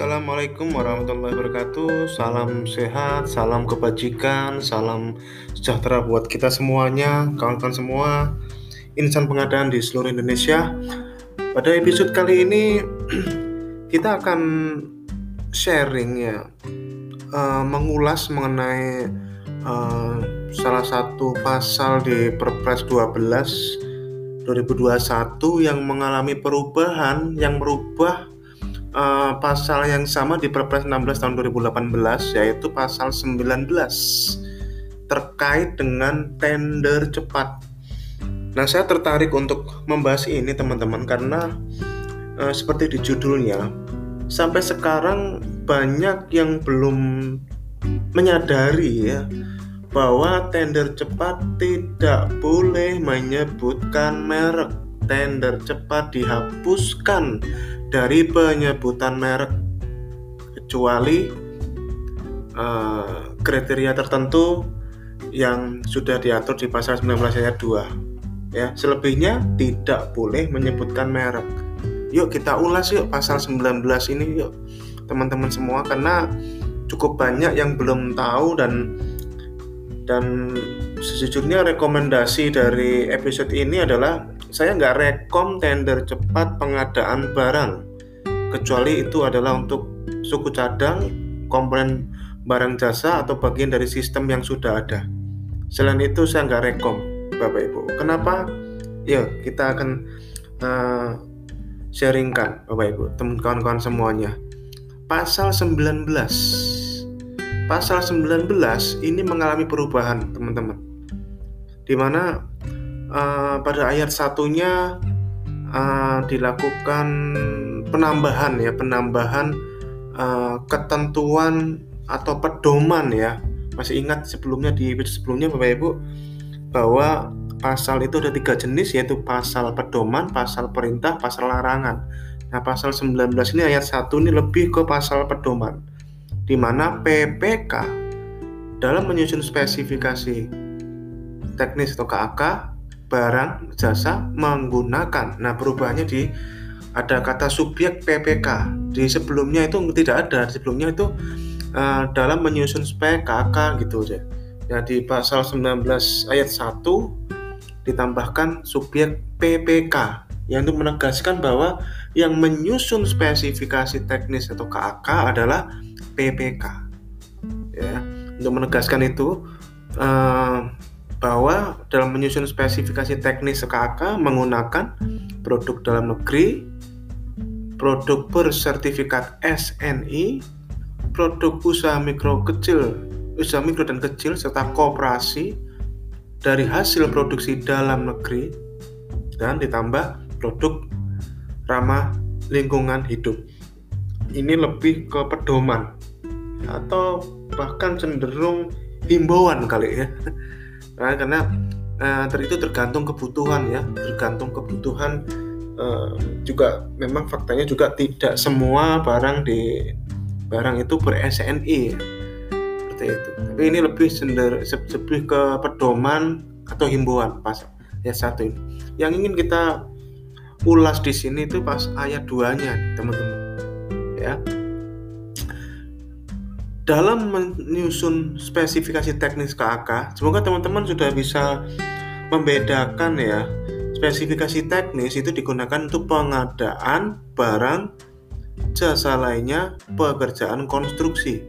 Assalamualaikum warahmatullahi wabarakatuh. Salam sehat, salam kebajikan, salam sejahtera buat kita semuanya, kawan-kawan semua, insan pengadaan di seluruh Indonesia. Pada episode kali ini kita akan sharing ya, uh, mengulas mengenai uh, salah satu pasal di Perpres 12 2021 yang mengalami perubahan yang merubah uh, pasal yang sama di Perpres 16 tahun 2018 yaitu pasal 19 terkait dengan tender cepat. Nah, saya tertarik untuk membahas ini teman-teman karena uh, seperti di judulnya sampai sekarang banyak yang belum menyadari ya bahwa tender cepat tidak boleh menyebutkan merek. Tender cepat dihapuskan dari penyebutan merek kecuali uh, kriteria tertentu yang sudah diatur di pasal 19 ayat 2 ya selebihnya tidak boleh menyebutkan merek. Yuk kita ulas yuk pasal 19 ini yuk teman-teman semua karena cukup banyak yang belum tahu dan dan sejujurnya rekomendasi dari episode ini adalah saya nggak rekom tender cepat pengadaan barang kecuali itu adalah untuk suku cadang komponen barang jasa atau bagian dari sistem yang sudah ada. Selain itu saya nggak rekom bapak ibu. Kenapa? Ya kita akan uh, sharingkan bapak ibu teman kawan-kawan semuanya. Pasal 19 pasal 19 ini mengalami perubahan teman-teman. Di mana uh, pada ayat satunya uh, dilakukan penambahan ya penambahan uh, ketentuan atau pedoman ya masih ingat sebelumnya di sebelumnya bapak ibu bahwa pasal itu ada tiga jenis yaitu pasal pedoman, pasal perintah, pasal larangan. Nah pasal 19 ini ayat 1 ini lebih ke pasal pedoman di mana PPK dalam menyusun spesifikasi teknis atau KAK barang jasa menggunakan. Nah, perubahannya di ada kata subjek PPK. Di sebelumnya itu tidak ada. Sebelumnya itu uh, dalam menyusun spek KK gitu aja. Ya di pasal 19 ayat 1 ditambahkan subjek PPK yang itu menegaskan bahwa yang menyusun spesifikasi teknis atau KAK adalah PPK. Ya, untuk menegaskan itu uh, bahwa dalam menyusun spesifikasi teknis KAK menggunakan produk dalam negeri, produk bersertifikat SNI, produk usaha mikro kecil, usaha mikro dan kecil serta kooperasi dari hasil produksi dalam negeri dan ditambah produk ramah lingkungan hidup. Ini lebih ke pedoman atau bahkan cenderung himbauan kali ya nah, karena uh, itu tergantung kebutuhan ya tergantung kebutuhan uh, juga memang faktanya juga tidak semua barang di barang itu ber SNI ya. seperti itu. Tapi ini lebih sender lebih ke pedoman atau himbauan pas ayat satu ini. Yang ingin kita ulas di sini itu pas ayat 2 nya teman-teman. Ya dalam menyusun spesifikasi teknis KAK, semoga teman-teman sudah bisa membedakan ya. Spesifikasi teknis itu digunakan untuk pengadaan barang, jasa lainnya, pekerjaan konstruksi.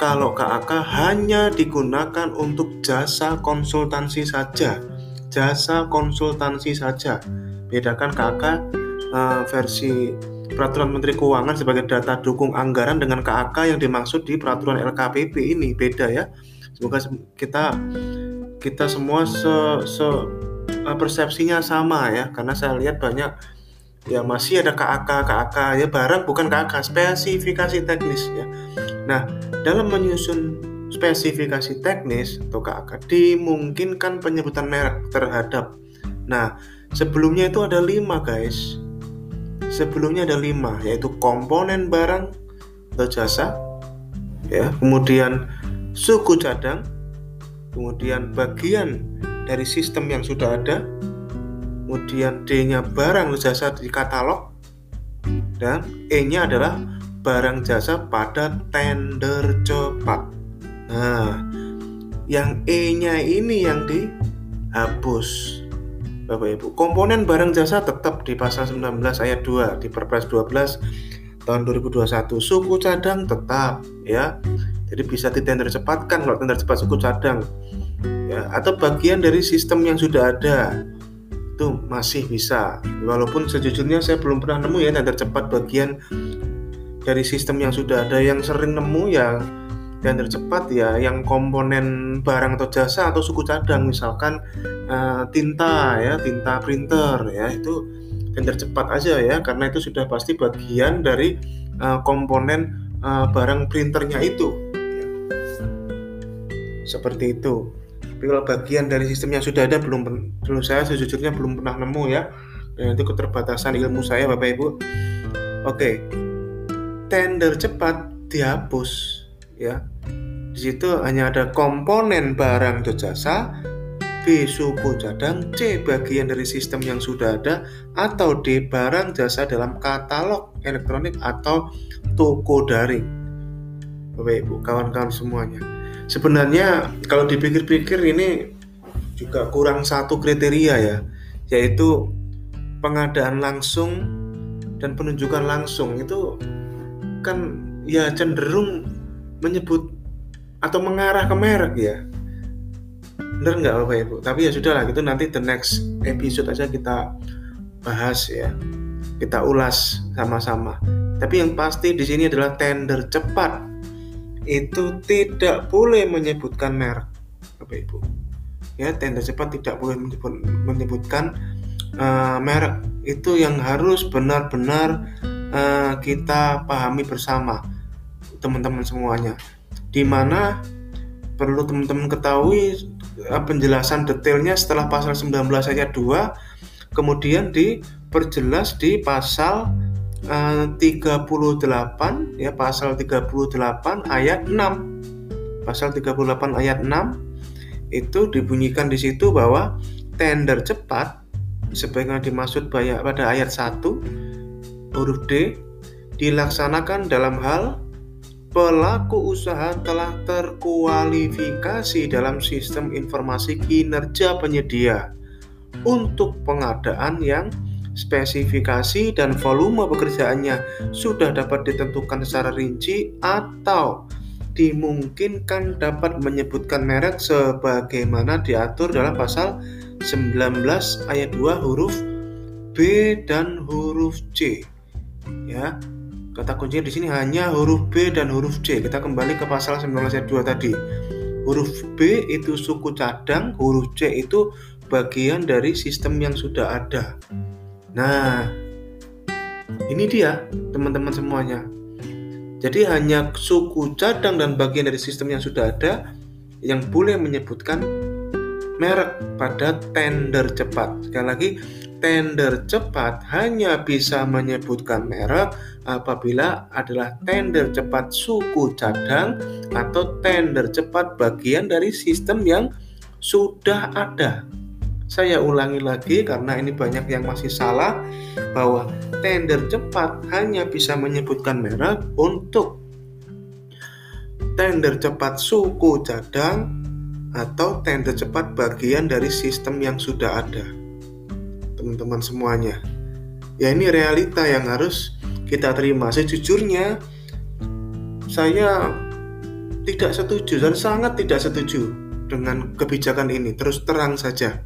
Kalau KAK hanya digunakan untuk jasa konsultansi saja. Jasa konsultansi saja. Bedakan KAK uh, eh, versi Peraturan Menteri Keuangan sebagai data dukung anggaran dengan KAK yang dimaksud di Peraturan LKPP ini beda ya. Semoga kita kita semua se, se eh, persepsinya sama ya karena saya lihat banyak ya masih ada KAK KAK ya barang bukan KAK spesifikasi teknis ya. Nah, dalam menyusun spesifikasi teknis atau KAK dimungkinkan penyebutan merek terhadap. Nah, sebelumnya itu ada lima guys sebelumnya ada lima yaitu komponen barang atau jasa ya kemudian suku cadang kemudian bagian dari sistem yang sudah ada kemudian D-nya barang atau jasa di katalog dan E-nya adalah barang jasa pada tender cepat. Nah, yang E-nya ini yang dihapus. Bapak Ibu, komponen barang jasa tetap di pasal 19 ayat 2 di Perpres 12 tahun 2021. Suku cadang tetap ya. Jadi bisa ditender cepatkan kalau tender cepat suku cadang. Ya, atau bagian dari sistem yang sudah ada itu masih bisa walaupun sejujurnya saya belum pernah nemu ya tender cepat bagian dari sistem yang sudah ada yang sering nemu ya tender cepat ya yang komponen barang atau jasa atau suku cadang misalkan uh, tinta ya tinta printer ya itu tender cepat aja ya karena itu sudah pasti bagian dari uh, komponen uh, barang printernya itu. Seperti itu. Tapi kalau bagian dari sistem yang sudah ada belum belum saya sejujurnya belum pernah nemu ya. Dan itu keterbatasan ilmu saya Bapak Ibu. Oke. Tender cepat dihapus ya. Di situ hanya ada komponen barang atau jasa, B suku cadang, C bagian dari sistem yang sudah ada, atau D barang jasa dalam katalog elektronik atau toko daring. Bapak Ibu, kawan-kawan semuanya. Sebenarnya kalau dipikir-pikir ini juga kurang satu kriteria ya, yaitu pengadaan langsung dan penunjukan langsung itu kan ya cenderung menyebut atau mengarah ke merek ya. Bener nggak bapak ibu? Tapi ya sudah lah gitu. Nanti the next episode aja kita bahas ya. Kita ulas sama-sama. Tapi yang pasti di sini adalah tender cepat. Itu tidak boleh menyebutkan merek bapak ibu. Ya tender cepat tidak boleh menyebut, menyebutkan uh, merek. Itu yang harus benar-benar uh, kita pahami bersama teman-teman semuanya. Di mana perlu teman-teman ketahui uh, penjelasan detailnya setelah pasal 19 ayat 2 kemudian diperjelas di pasal uh, 38 ya pasal 38 ayat 6 pasal 38 ayat 6 itu dibunyikan di situ bahwa tender cepat sebagaimana dimaksud pada ayat 1 huruf D dilaksanakan dalam hal pelaku usaha telah terkualifikasi dalam sistem informasi kinerja penyedia untuk pengadaan yang spesifikasi dan volume pekerjaannya sudah dapat ditentukan secara rinci atau dimungkinkan dapat menyebutkan merek sebagaimana diatur dalam pasal 19 ayat 2 huruf B dan huruf C. Ya. Kata kuncinya di sini hanya huruf B dan huruf C. Kita kembali ke pasal 19 ayat 2 tadi. Huruf B itu suku cadang, huruf C itu bagian dari sistem yang sudah ada. Nah, ini dia teman-teman semuanya. Jadi hanya suku cadang dan bagian dari sistem yang sudah ada yang boleh menyebutkan merek pada tender cepat. Sekali lagi, tender cepat hanya bisa menyebutkan merek apabila adalah tender cepat suku cadang atau tender cepat bagian dari sistem yang sudah ada. Saya ulangi lagi karena ini banyak yang masih salah bahwa tender cepat hanya bisa menyebutkan merek untuk tender cepat suku cadang atau tender cepat bagian dari sistem yang sudah ada. Teman-teman semuanya. Ya ini realita yang harus kita terima. Sejujurnya saya tidak setuju dan sangat tidak setuju dengan kebijakan ini. Terus terang saja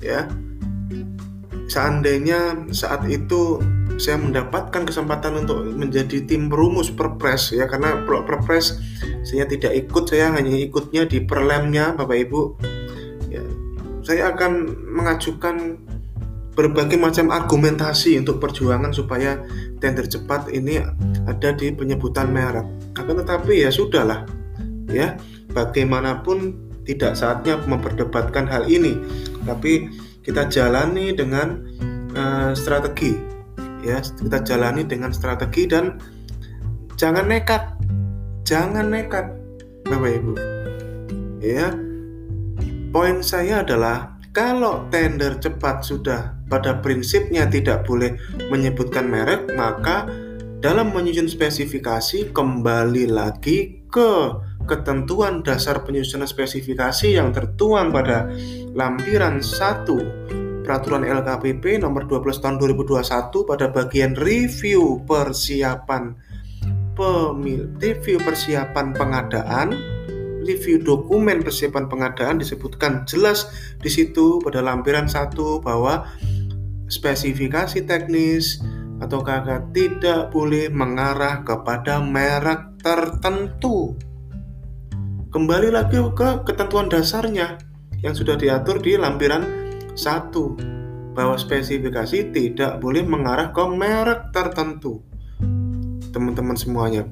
ya seandainya saat itu saya mendapatkan kesempatan untuk menjadi tim perumus perpres ya karena perpres saya tidak ikut saya hanya ikutnya di perlemnya Bapak Ibu ya, saya akan mengajukan berbagai macam argumentasi untuk perjuangan supaya tender cepat ini ada di penyebutan merek. Akan tetapi ya sudahlah ya. Bagaimanapun tidak saatnya memperdebatkan hal ini tapi kita jalani dengan uh, strategi ya. Kita jalani dengan strategi dan jangan nekat jangan nekat Bapak Ibu ya. Poin saya adalah kalau tender cepat sudah pada prinsipnya tidak boleh menyebutkan merek maka dalam menyusun spesifikasi kembali lagi ke ketentuan dasar penyusunan spesifikasi yang tertuang pada lampiran 1 Peraturan LKPP nomor 12 tahun 2021 pada bagian review persiapan pemil review persiapan pengadaan review dokumen persiapan pengadaan disebutkan jelas di situ pada lampiran satu bahwa spesifikasi teknis atau kakak tidak boleh mengarah kepada merek tertentu. Kembali lagi ke ketentuan dasarnya yang sudah diatur di lampiran 1 bahwa spesifikasi tidak boleh mengarah ke merek tertentu. Teman-teman semuanya,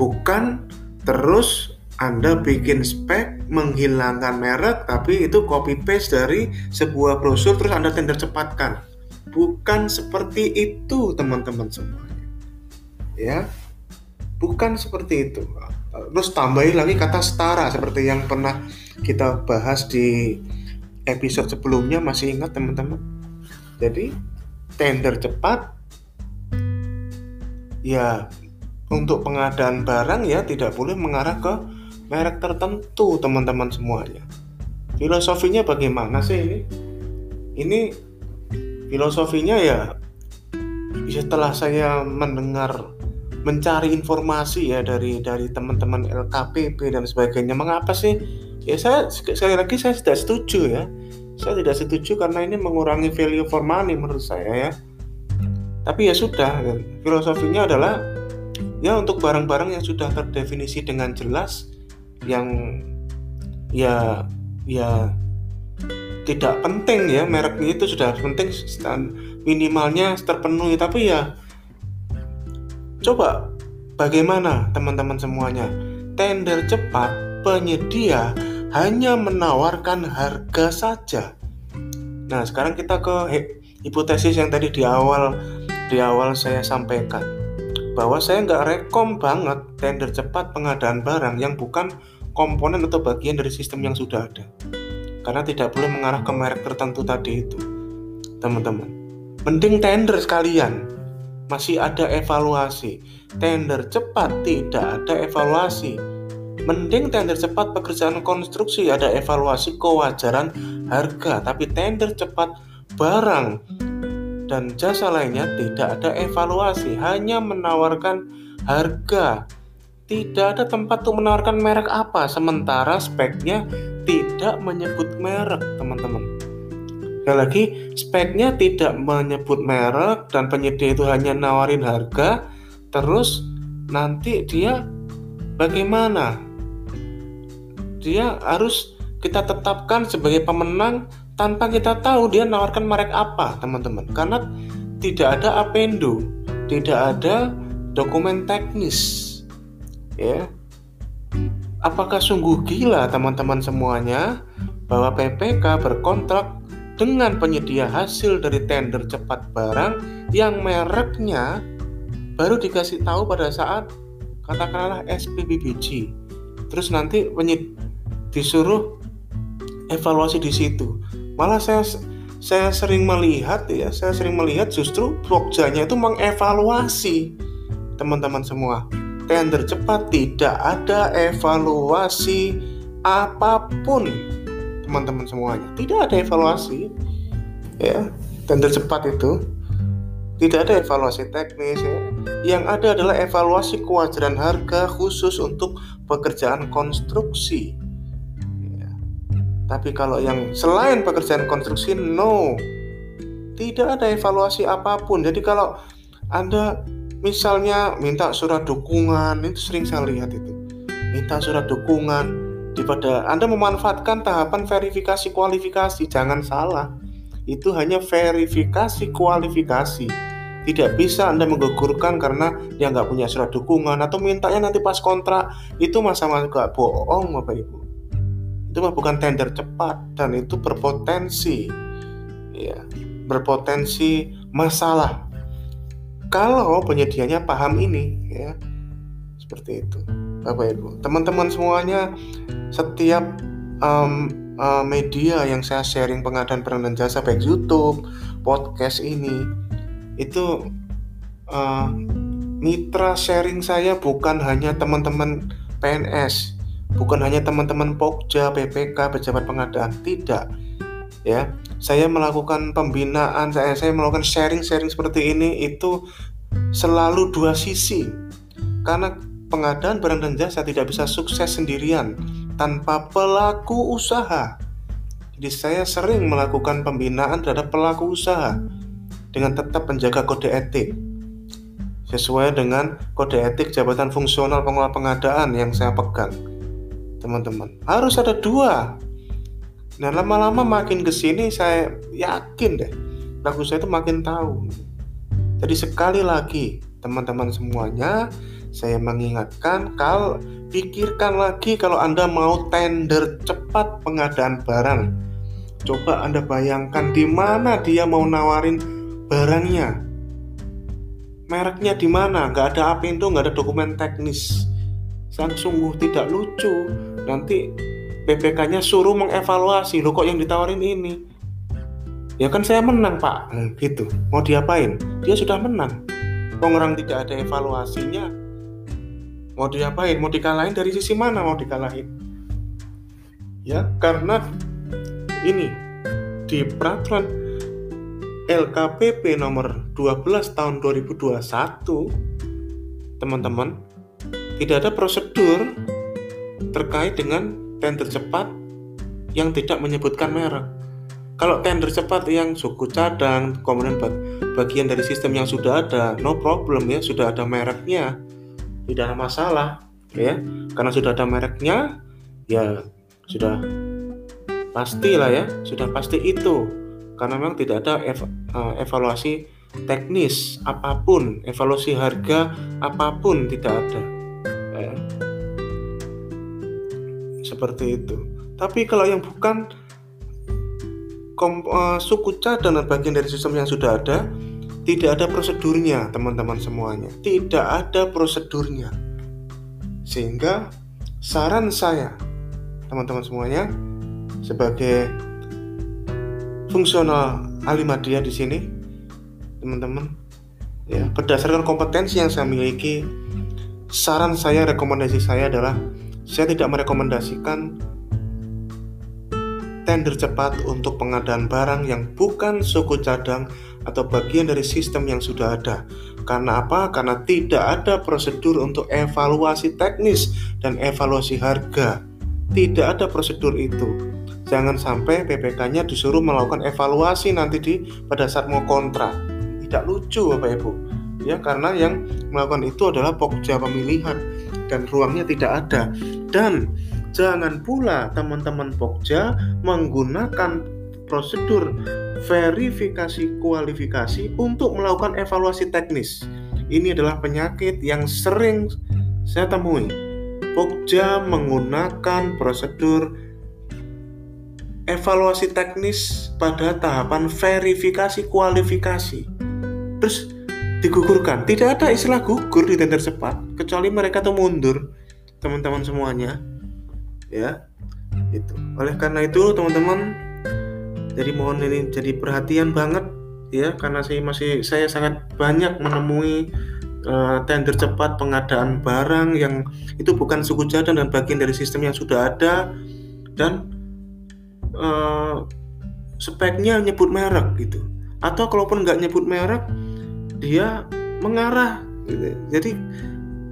bukan terus anda bikin spek menghilangkan merek tapi itu copy paste dari sebuah brosur terus Anda tender cepatkan Bukan seperti itu teman-teman semuanya. Ya. Bukan seperti itu. Terus tambahin lagi kata setara seperti yang pernah kita bahas di episode sebelumnya masih ingat teman-teman? Jadi tender cepat ya untuk pengadaan barang ya tidak boleh mengarah ke merek tertentu teman-teman semuanya. Filosofinya bagaimana sih ini? Ini filosofinya ya setelah saya mendengar mencari informasi ya dari dari teman-teman LKPP dan sebagainya mengapa sih ya saya sekali lagi saya tidak setuju ya saya tidak setuju karena ini mengurangi value for money menurut saya ya tapi ya sudah filosofinya adalah ya untuk barang-barang yang sudah terdefinisi dengan jelas yang ya ya tidak penting ya mereknya itu sudah penting minimalnya terpenuhi. Tapi ya coba bagaimana teman-teman semuanya? Tender cepat penyedia hanya menawarkan harga saja. Nah sekarang kita ke hipotesis yang tadi di awal di awal saya sampaikan bahwa saya nggak rekom banget tender cepat pengadaan barang yang bukan komponen atau bagian dari sistem yang sudah ada. Karena tidak boleh mengarah ke merek tertentu tadi itu. Teman-teman mending tender sekalian. Masih ada evaluasi. Tender cepat tidak ada evaluasi. Mending tender cepat pekerjaan konstruksi ada evaluasi kewajaran harga. Tapi tender cepat barang dan jasa lainnya tidak ada evaluasi hanya menawarkan harga. Tidak ada tempat untuk menawarkan merek apa sementara speknya tidak menyebut merek teman-teman. Sekali lagi speknya tidak menyebut merek dan penyedia itu hanya nawarin harga terus nanti dia bagaimana? Dia harus kita tetapkan sebagai pemenang tanpa kita tahu dia nawarkan merek apa teman-teman. Karena tidak ada apendo tidak ada dokumen teknis ya. Apakah sungguh gila teman-teman semuanya bahwa PPK berkontrak dengan penyedia hasil dari tender cepat barang yang mereknya baru dikasih tahu pada saat katakanlah SPBBG terus nanti disuruh evaluasi di situ malah saya saya sering melihat ya saya sering melihat justru Pokjanya itu mengevaluasi teman-teman semua tender cepat tidak ada evaluasi apa pun teman-teman semuanya tidak ada evaluasi ya tender cepat itu tidak ada evaluasi teknis ya. yang ada adalah evaluasi kewajaran harga khusus untuk pekerjaan konstruksi. Tapi kalau yang selain pekerjaan konstruksi no. Tidak ada evaluasi apa pun. Jadi kalau anda misalnya minta surat dukungan itu sering saya lihat itu. Minta surat dukungan daripada Anda memanfaatkan tahapan verifikasi kualifikasi jangan salah. Itu hanya verifikasi kualifikasi. Tidak bisa Anda menggugurkan karena dia nggak punya surat dukungan atau mintanya nanti pas kontrak itu masa-masa gak bohong Bapak Ibu itu mah bukan tender cepat dan itu berpotensi ya berpotensi masalah. Kalau penyedianya paham ini ya seperti itu Bapak Ibu. Teman-teman semuanya setiap um, uh, media yang saya sharing pengadaan barang dan jasa baik YouTube podcast ini itu uh, mitra sharing saya bukan hanya teman-teman PNS, bukan hanya teman-teman Pokja, PPK, pejabat pengadaan, tidak. Ya, saya melakukan pembinaan, saya saya melakukan sharing-sharing seperti ini itu selalu dua sisi. Karena pengadaan barang dan jasa tidak bisa sukses sendirian tanpa pelaku usaha. Jadi saya sering melakukan pembinaan terhadap pelaku usaha dengan tetap menjaga kode etik sesuai dengan kode etik jabatan fungsional pengelola pengadaan yang saya pegang teman-teman. Harus ada dua. Nah lama-lama makin ke sini saya yakin deh lagu saya itu makin tahu. Jadi sekali lagi teman-teman semuanya saya mengingatkan kalau pikirkan lagi kalau anda mau tender cepat pengadaan barang. Coba anda bayangkan di mana dia mau nawarin barangnya. Mereknya di mana? Nggak ada apindo nggak ada dokumen teknis sang sungguh tidak lucu. Nanti PPK-nya suruh mengevaluasi lo kok yang ditawarin ini? Ya kan saya menang pak. Gitu. Mau diapain? Dia sudah menang. Orang tidak ada evaluasinya. Mau diapain? Mau dikalahin dari sisi mana mau dikalahin? Ya karena ini di peraturan LKPP nomor 12 tahun 2021 teman-teman tidak ada prosedur terkait dengan tender cepat yang tidak menyebutkan merek. Kalau tender cepat yang suku cadang, kemudian bagian dari sistem yang sudah ada, no problem ya, sudah ada mereknya, tidak ada masalah ya, karena sudah ada mereknya, ya sudah pastilah ya, sudah pasti itu karena memang tidak ada ev uh, evaluasi teknis apa pun, evaluasi harga apa pun tidak ada. Eh, seperti itu. Tapi kalau yang bukan kom, uh, suku cadang dan bagian dari sistem yang sudah ada, tidak ada prosedurnya, teman-teman semuanya. Tidak ada prosedurnya. Sehingga saran saya, teman-teman semuanya, sebagai fungsional alimadia di sini teman-teman ya berdasarkan kompetensi yang saya miliki saran saya rekomendasi saya adalah saya tidak merekomendasikan tender cepat untuk pengadaan barang yang bukan suku cadang atau bagian dari sistem yang sudah ada. Karena apa? Karena tidak ada prosedur untuk evaluasi teknis dan evaluasi harga. Tidak ada prosedur itu jangan sampai PPK-nya disuruh melakukan evaluasi nanti di pada saat mau kontrak tidak lucu Bapak Ibu ya karena yang melakukan itu adalah pokja pemilihan dan ruangnya tidak ada. Dan jangan pula teman-teman pokja menggunakan prosedur verifikasi kualifikasi untuk melakukan evaluasi teknis. Ini adalah penyakit yang sering saya temui. Pokja menggunakan prosedur evaluasi teknis pada tahapan verifikasi kualifikasi. Terus digugurkan. Tidak ada istilah gugur di tender cepat kecuali mereka tuh mundur, teman-teman semuanya. Ya. Itu. Oleh karena itu, teman-teman jadi mohon ini jadi perhatian banget ya karena saya masih saya sangat banyak menemui uh, tender cepat pengadaan barang yang itu bukan suku cadang dan bagian dari sistem yang sudah ada dan uh, speknya nyebut merek gitu atau kalaupun nggak nyebut merek dia mengarah gitu. jadi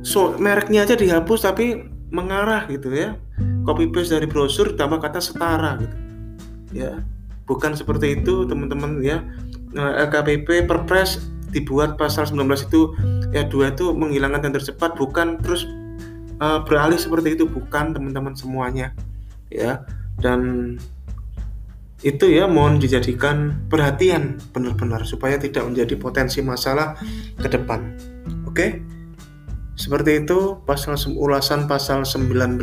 so, mereknya aja dihapus tapi mengarah gitu ya. Copy paste dari brosur tambah kata setara gitu. Ya bukan seperti itu teman-teman ya. LKPP Perpres dibuat pasal 19 itu ya dua itu menghilangkan tender cepat bukan. Terus uh, beralih seperti itu bukan teman-teman semuanya. Ya dan itu ya mohon dijadikan perhatian benar-benar supaya tidak menjadi potensi masalah ke depan. Oke? Seperti itu pasal ulasan pasal 19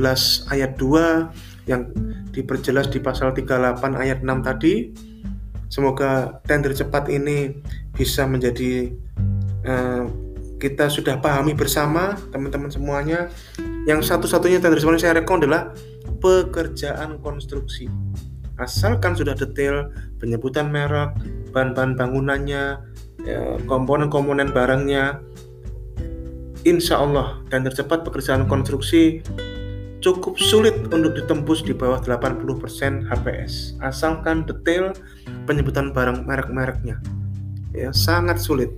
ayat 2 yang diperjelas di pasal 38 ayat 6 tadi. Semoga tender cepat ini bisa menjadi uh, kita sudah pahami bersama teman-teman semuanya. Yang satu-satunya tender cepat yang saya rekon adalah pekerjaan konstruksi asalkan sudah detail penyebutan merek, bahan-bahan bangunannya, ya, komponen-komponen barangnya, insya Allah dan tercepat pekerjaan konstruksi cukup sulit untuk ditembus di bawah 80% HPS asalkan detail penyebutan barang merek-mereknya. Ya sangat sulit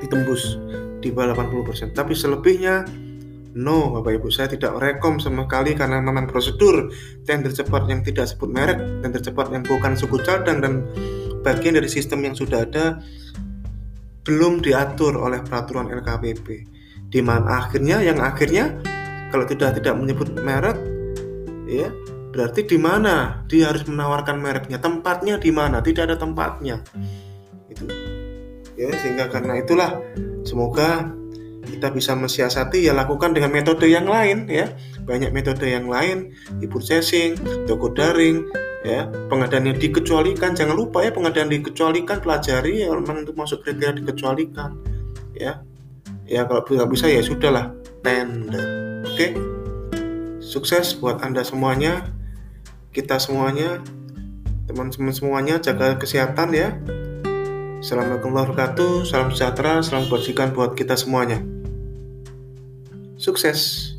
ditembus di bawah 80% tapi selebihnya no Bapak Ibu saya tidak rekom sama sekali karena memang prosedur tender cepat yang tidak sebut merek tender cepat yang bukan suku cadang dan bagian dari sistem yang sudah ada belum diatur oleh peraturan LKPP di mana akhirnya yang akhirnya kalau tidak tidak menyebut merek ya berarti di mana? Dia harus menawarkan mereknya. Tempatnya di mana? Tidak ada tempatnya. Itu ya sehingga karena itulah semoga kita bisa mensiasati ya lakukan dengan metode yang lain ya. Banyak metode yang lain e processing toko daring ya. Pengadaan yang dikecualikan jangan lupa ya pengadaan dikecualikan pelajari ya untuk masuk kriteria dikecualikan ya. Ya kalau nggak bisa ya sudahlah tender. Oke? Sukses buat anda semuanya kita semuanya teman-teman semuanya jaga kesehatan ya. Assalamualaikum warahmatullahi wabarakatuh salam sejahtera salam kebajikan buat kita semuanya sukses